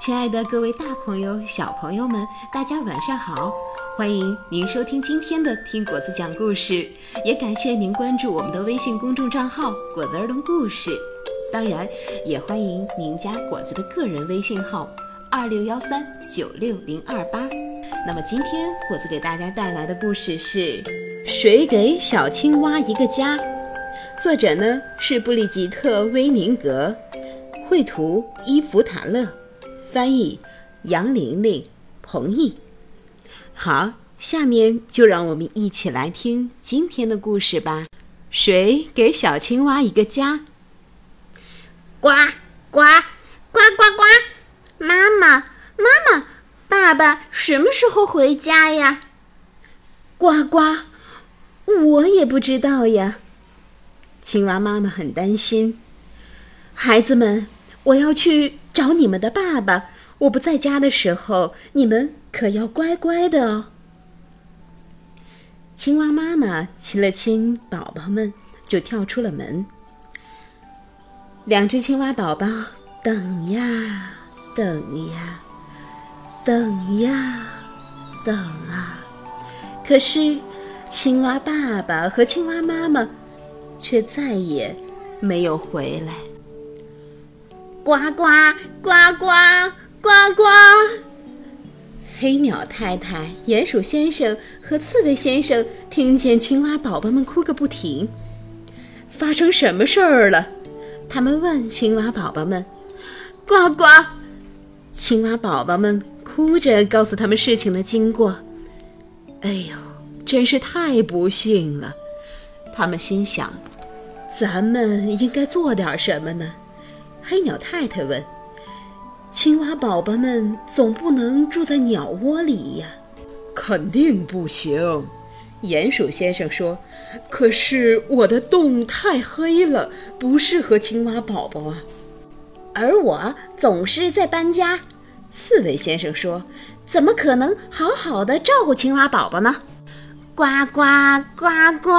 亲爱的各位大朋友、小朋友们，大家晚上好！欢迎您收听今天的听果子讲故事，也感谢您关注我们的微信公众账号“果子儿童故事”。当然，也欢迎您加果子的个人微信号：二六幺三九六零二八。那么今天果子给大家带来的故事是《谁给小青蛙一个家》，作者呢是布利吉特·威宁格，绘图伊芙塔勒。翻译：杨玲玲、彭毅。好，下面就让我们一起来听今天的故事吧。谁给小青蛙一个家？呱呱呱呱呱！妈妈，妈妈，爸爸什么时候回家呀？呱呱，我也不知道呀。青蛙妈妈很担心。孩子们，我要去。找你们的爸爸，我不在家的时候，你们可要乖乖的哦。青蛙妈妈亲了亲宝宝们，就跳出了门。两只青蛙宝宝等呀等呀，等呀等啊，可是青蛙爸爸和青蛙妈妈却再也没有回来。呱呱呱呱呱呱！黑鸟太太、鼹鼠先生和刺猬先生听见青蛙宝宝们哭个不停。发生什么事儿了？他们问青蛙宝宝们。呱呱！青蛙宝宝们哭着告诉他们事情的经过。哎呦，真是太不幸了！他们心想：咱们应该做点什么呢？黑鸟太太问：“青蛙宝宝们总不能住在鸟窝里呀？”“肯定不行。”鼹鼠先生说。“可是我的洞太黑了，不适合青蛙宝宝啊。”“而我总是在搬家。”刺猬先生说。“怎么可能好好的照顾青蛙宝宝呢？”“呱呱呱呱！”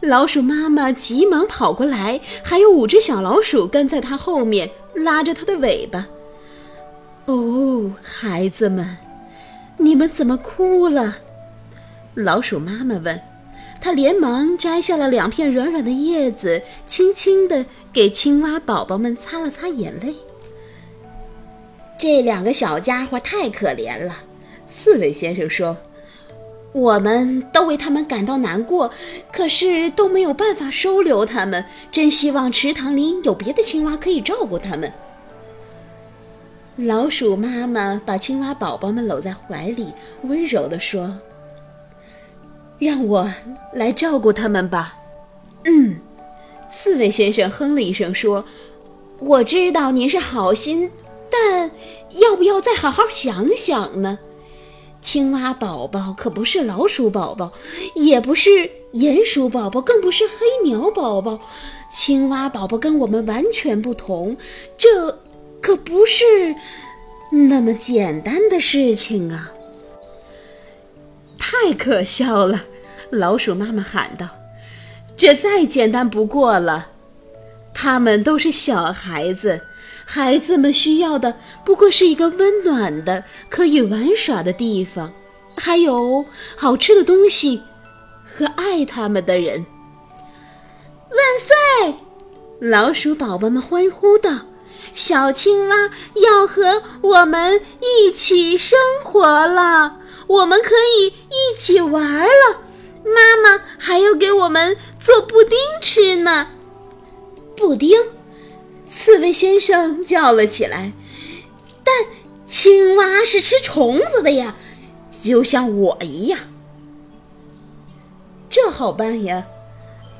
老鼠妈妈急忙跑过来，还有五只小老鼠跟在它后面，拉着它的尾巴。哦，孩子们，你们怎么哭了？老鼠妈妈问。她连忙摘下了两片软软的叶子，轻轻地给青蛙宝宝们擦了擦眼泪。这两个小家伙太可怜了，刺猬先生说。我们都为他们感到难过，可是都没有办法收留他们。真希望池塘里有别的青蛙可以照顾他们。老鼠妈妈把青蛙宝宝们搂在怀里，温柔地说：“让我来照顾他们吧。”嗯，刺猬先生哼了一声说：“我知道您是好心，但要不要再好好想想呢？”青蛙宝宝可不是老鼠宝宝，也不是鼹鼠宝宝，更不是黑鸟宝宝。青蛙宝宝跟我们完全不同，这可不是那么简单的事情啊！太可笑了！老鼠妈妈喊道：“这再简单不过了。他们都是小孩子。”孩子们需要的不过是一个温暖的、可以玩耍的地方，还有好吃的东西和爱他们的人。万岁！老鼠宝宝们欢呼道：“小青蛙要和我们一起生活了，我们可以一起玩了。妈妈还要给我们做布丁吃呢。”布丁。刺猬先生叫了起来：“但青蛙是吃虫子的呀，就像我一样。”这好办呀，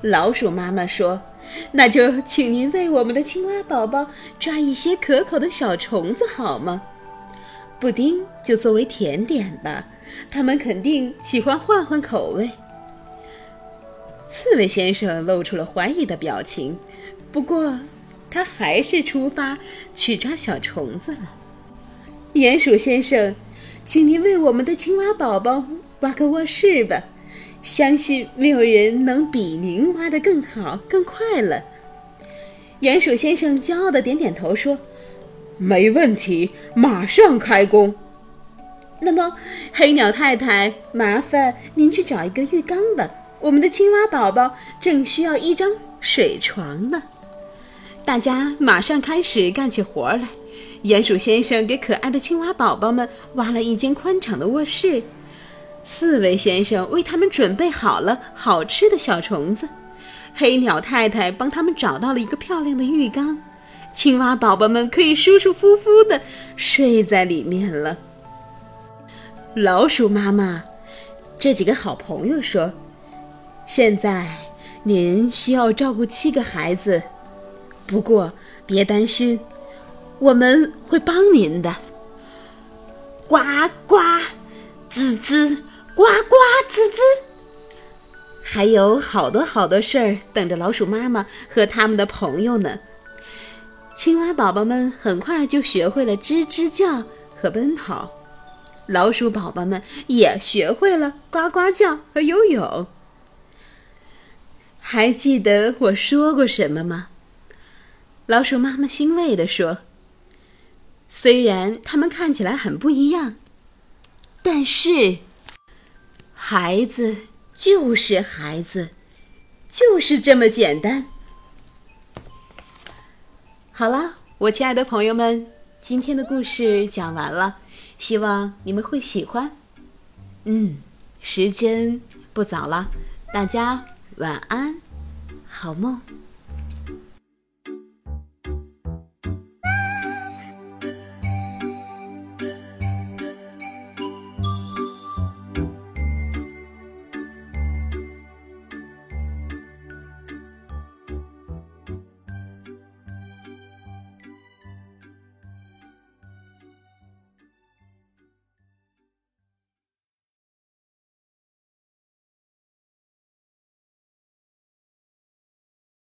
老鼠妈妈说：“那就请您为我们的青蛙宝宝抓一些可口的小虫子好吗？布丁就作为甜点吧，他们肯定喜欢换换口味。”刺猬先生露出了怀疑的表情，不过。他还是出发去抓小虫子了。鼹鼠先生，请您为我们的青蛙宝宝挖个卧室吧，相信没有人能比您挖得更好、更快了。鼹鼠先生骄傲的点点头说：“没问题，马上开工。那么，黑鸟太太，麻烦您去找一个浴缸吧。我们的青蛙宝宝正需要一张水床呢。大家马上开始干起活来。鼹鼠先生给可爱的青蛙宝宝们挖了一间宽敞的卧室，刺猬先生为他们准备好了好吃的小虫子，黑鸟太太帮他们找到了一个漂亮的浴缸，青蛙宝宝们可以舒舒服服地睡在里面了。老鼠妈妈，这几个好朋友说：“现在您需要照顾七个孩子，不过别担心。”我们会帮您的。呱呱，滋滋，呱呱滋滋。还有好多好多事儿等着老鼠妈妈和他们的朋友呢。青蛙宝宝们很快就学会了吱吱叫和奔跑，老鼠宝宝们也学会了呱呱叫和游泳。还记得我说过什么吗？老鼠妈妈欣慰地说。虽然他们看起来很不一样，但是孩子就是孩子，就是这么简单。好了，我亲爱的朋友们，今天的故事讲完了，希望你们会喜欢。嗯，时间不早了，大家晚安，好梦。